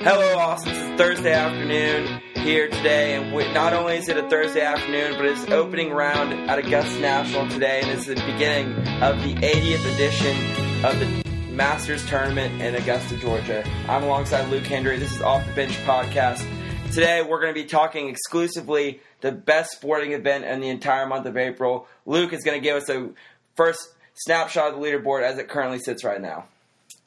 Hello, Austin. It's Thursday afternoon here today, and we, not only is it a Thursday afternoon, but it's opening round at Augusta National today, and it's the beginning of the 80th edition of the Masters Tournament in Augusta, Georgia. I'm alongside Luke Hendry. This is Off the Bench podcast. Today, we're going to be talking exclusively the best sporting event in the entire month of April. Luke is going to give us a first snapshot of the leaderboard as it currently sits right now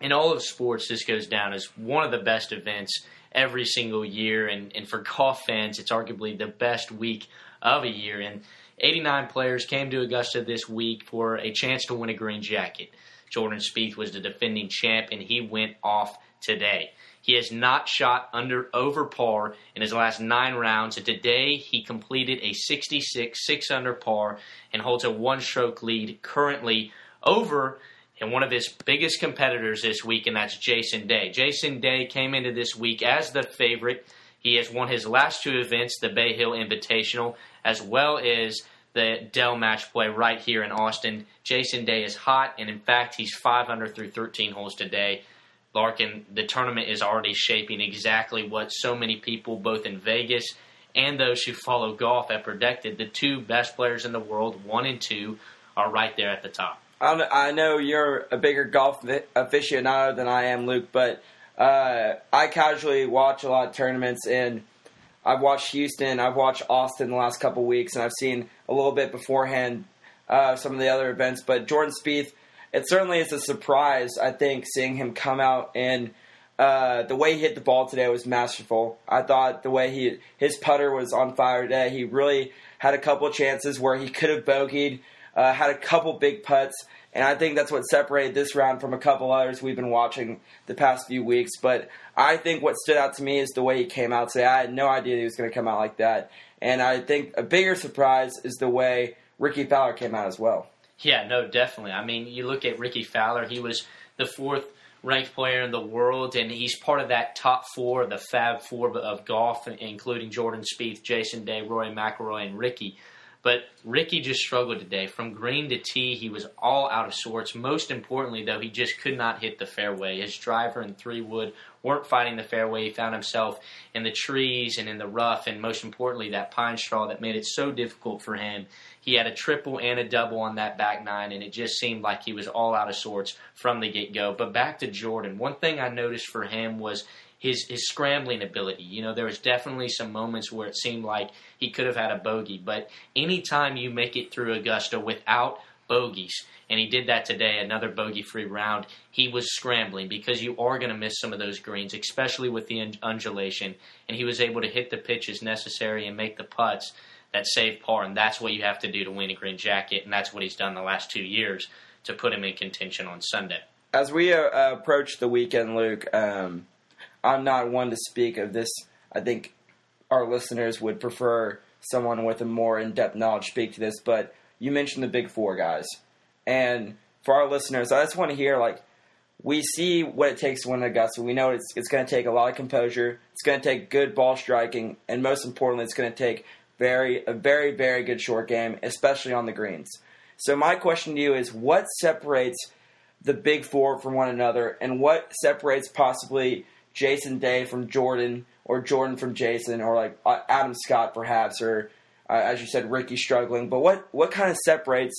in all of sports, this goes down as one of the best events every single year. And, and for golf fans, it's arguably the best week of a year. And 89 players came to Augusta this week for a chance to win a green jacket. Jordan Spieth was the defending champ, and he went off today. He has not shot under over par in his last nine rounds, and today he completed a 66 six under par and holds a one stroke lead currently over and one of his biggest competitors this week, and that's Jason Day. Jason Day came into this week as the favorite. He has won his last two events, the Bay Hill Invitational, as well as the Dell Match Play right here in Austin. Jason Day is hot, and in fact, he's 500 through 13 holes today. Larkin, the tournament is already shaping exactly what so many people, both in Vegas and those who follow golf, have predicted. The two best players in the world, one and two, are right there at the top. I know you're a bigger golf aficionado than I am, Luke, but uh, I casually watch a lot of tournaments, and I've watched Houston, I've watched Austin the last couple weeks, and I've seen a little bit beforehand uh, some of the other events. But Jordan Spieth, it certainly is a surprise. I think seeing him come out and uh, the way he hit the ball today was masterful. I thought the way he his putter was on fire today. He really had a couple chances where he could have bogeyed uh, had a couple big putts, and I think that's what separated this round from a couple others we've been watching the past few weeks. But I think what stood out to me is the way he came out today. I had no idea he was going to come out like that, and I think a bigger surprise is the way Rickie Fowler came out as well. Yeah, no, definitely. I mean, you look at Rickie Fowler; he was the fourth ranked player in the world, and he's part of that top four, the Fab Four of golf, including Jordan Spieth, Jason Day, Rory McIlroy, and Rickie. But Rickie just struggled today. From green to tee, he was all out of sorts. Most importantly, though, he just could not hit the fairway. His driver and three wood weren't fighting the fairway. He found himself in the trees and in the rough, and most importantly, that pine straw that made it so difficult for him. He had a triple and a double on that back nine, and it just seemed like he was all out of sorts from the get go. But back to Jordan, one thing I noticed for him was his his scrambling ability. You know, there was definitely some moments where it seemed like he could have had a bogey, but anytime you make it through Augusta without bogeys, and he did that today, another bogey-free round, he was scrambling because you are going to miss some of those greens, especially with the undulation, and he was able to hit the pitches necessary and make the putts that save par, and that's what you have to do to win a green jacket, and that's what he's done the last two years to put him in contention on Sunday. As we uh, approach the weekend, Luke, um, I'm not one to speak of this. I think our listeners would prefer someone with a more in-depth knowledge speak to this. But you mentioned the big four guys, and for our listeners, I just want to hear like we see what it takes to win Augusta. We know it's it's going to take a lot of composure. It's going to take good ball striking, and most importantly, it's going to take very a very very good short game, especially on the greens. So my question to you is, what separates the big four from one another, and what separates possibly Jason Day from Jordan or Jordan from Jason or like uh, Adam Scott perhaps or uh, as you said Rickie struggling. But what what kind of separates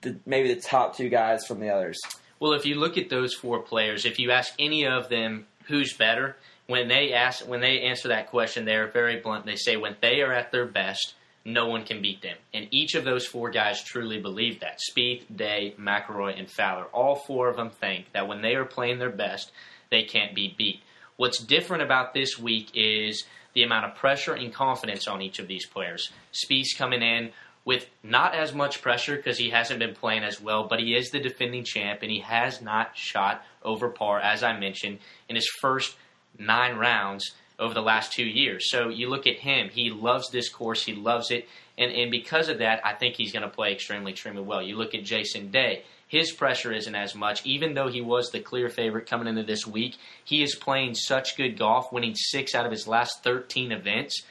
the, maybe the top two guys from the others? Well, if you look at those four players, if you ask any of them who's better, when they ask when they answer that question, they're very blunt. They say when they are at their best, no one can beat them. And each of those four guys truly believe that. Spieth, Day, McIlroy, and Fowler. All four of them think that when they are playing their best, they can't be beat. What's different about this week is the amount of pressure and confidence on each of these players. Spieth's coming in with not as much pressure because he hasn't been playing as well, but he is the defending champ and he has not shot over par, as I mentioned, in his first nine rounds over the last two years. So you look at him, he loves this course, he loves it, and, and because of that, I think he's going to play extremely, extremely well. You look at Jason Day, his pressure isn't as much. Even though he was the clear favorite coming into this week, he is playing such good golf, winning six out of his last 13 events,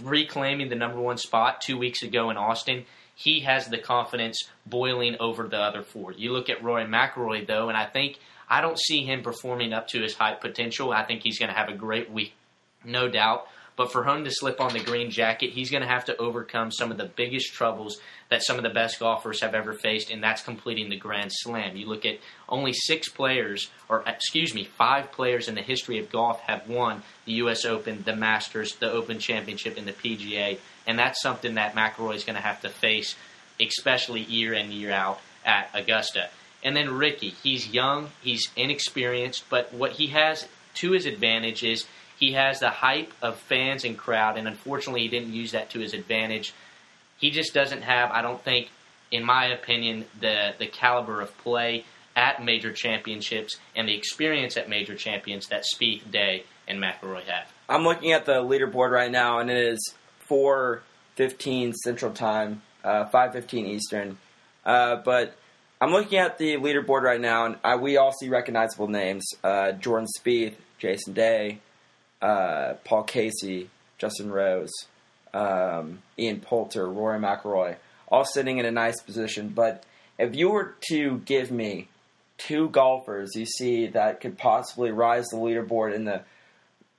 reclaiming the number one spot two weeks ago in Austin. he has the confidence boiling over the other four. You look at Rory McIlroy though, and I think I don't see him performing up to his high potential. I think he's going to have a great week, no doubt. But for him to slip on the green jacket, he's going to have to overcome some of the biggest troubles that some of the best golfers have ever faced, and that's completing the Grand Slam. You look at only six players, or excuse me, five players in the history of golf have won the U.S. Open, the Masters, the Open Championship, and the PGA, and that's something that McIlroy is going to have to face, especially year in year out at Augusta. And then Rickie, he's young, he's inexperienced, but what he has to his advantage is he has the hype of fans and crowd, and unfortunately, he didn't use that to his advantage. He just doesn't have, I don't think, in my opinion, the the caliber of play at major championships and the experience at major champions that Spieth, Day, and McIlroy have. I'm looking at the leaderboard right now, and it is 4:15 Central Time, uh, 5:15 Eastern. Uh, but I'm looking at the leaderboard right now, and uh, we all see recognizable names: uh, Jordan Spieth, Jason Day, uh, Paul Casey, Justin Rose, um, Ian Poulter, Rory McIlroy, all sitting in a nice position. But if you were to give me two golfers you see that could possibly rise the leaderboard in the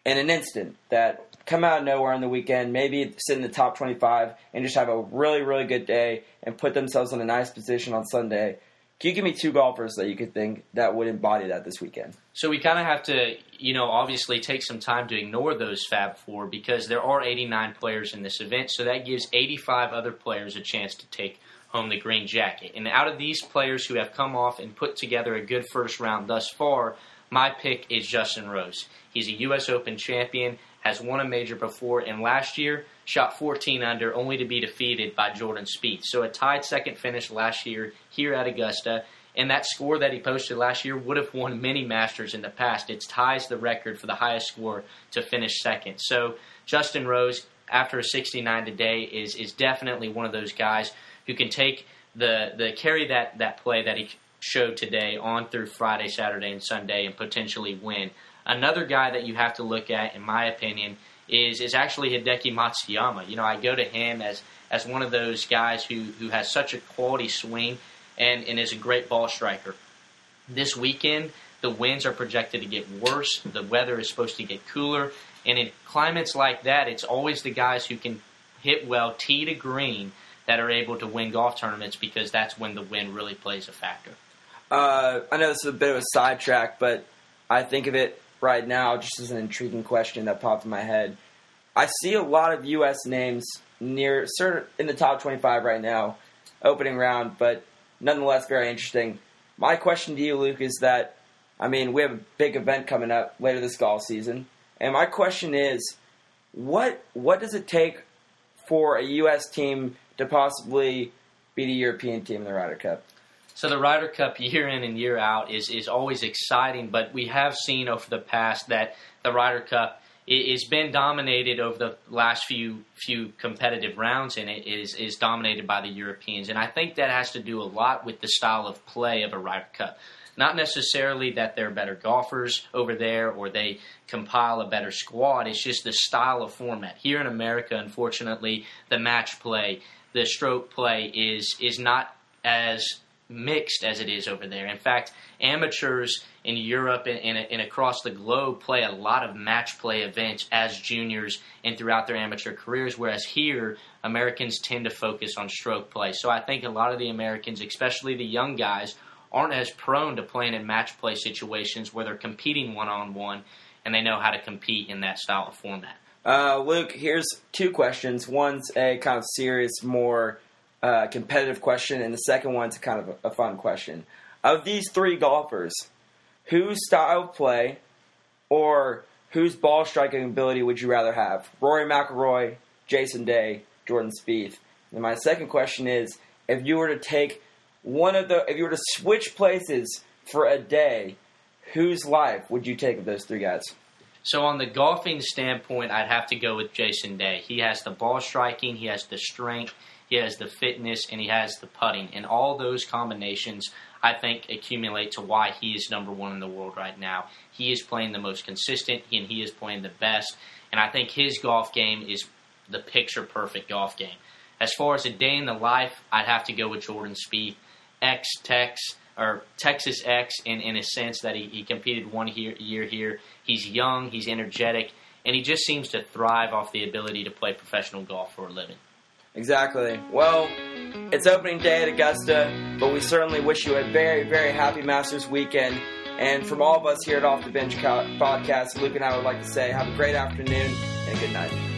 in an instant that come out of nowhere on the weekend, maybe sit in the top 25 and just have a really, really good day and put themselves in a nice position on Sunday. Can you give me two golfers that you could think that would embody that this weekend? So we kind of have to, you know, obviously take some time to ignore those Fab Four because there are 89 players in this event, so that gives 85 other players a chance to take home the green jacket. And out of these players who have come off and put together a good first round thus far, my pick is Justin Rose. He's a U.S. Open champion, has won a major before, and last year shot 14 under, only to be defeated by Jordan Spieth. So a tied second finish last year here at Augusta. And that score that he posted last year would have won many Masters in the past. It ties the record for the highest score to finish second. So Justin Rose, after a 69 today, is is definitely one of those guys who can take the the carry that that play that he showed today on through Friday, Saturday, and Sunday, and potentially win. Another guy that you have to look at, in my opinion, is is actually Hideki Matsuyama. You know, I go to him as as one of those guys who who has such a quality swing and and is a great ball striker. This weekend, the winds are projected to get worse. The weather is supposed to get cooler, and in climates like that, it's always the guys who can hit well, tee to green, that are able to win golf tournaments because that's when the wind really plays a factor. Uh, I know this is a bit of a sidetrack, but I think of it right now just as an intriguing question that popped in my head. I see a lot of U.S. names near in the top 25 right now, opening round, but nonetheless very interesting. My question to you, Luke, is that I mean we have a big event coming up later this golf season, and my question is, what what does it take for a U.S. team to possibly be the European team in the Ryder Cup? So the Ryder Cup year in and year out is is always exciting, but we have seen over the past that the Ryder Cup has been dominated over the last few few competitive rounds, and it is is dominated by the Europeans. And I think that has to do a lot with the style of play of a Ryder Cup. Not necessarily that they're better golfers over there or they compile a better squad. It's just the style of format. Here in America, unfortunately, the match play, the stroke play is is not as mixed as it is over there. In fact, amateurs in Europe and, and, and, across the globe play a lot of match play events as juniors and throughout their amateur careers, whereas here, Americans tend to focus on stroke play. So I think a lot of the Americans, especially the young guys, aren't as prone to playing in match play situations where they're competing one on one and they know how to compete in that style of format. Uh, Luke, here's two questions. One's a kind of serious, more uh, competitive question, and the second one's kind of a, a fun question. Of these three golfers, whose style of play or whose ball striking ability would you rather have? Rory McIlroy, Jason Day, Jordan Spieth. And my second question is, if you were to take one of the, if you were to switch places for a day, whose life would you take of those three guys? So on the golfing standpoint, I'd have to go with Jason Day. He has the ball striking, he has the strength, he has the fitness, and he has the putting. And all those combinations, I think, accumulate to why he is number one in the world right now. He is playing the most consistent, and he is playing the best. And I think his golf game is the picture perfect golf game. As far as a day in the life, I'd have to go with Jordan Spieth, ex Tex or Texas X in, in a sense that he, he competed one year, year here. He's young, he's energetic, and he just seems to thrive off the ability to play professional golf for a living. Exactly. Well, it's opening day at Augusta, but we certainly wish you a very, very happy Masters weekend. And from all of us here at Off the Bench podcast, Luke and I would like to say have a great afternoon and good night.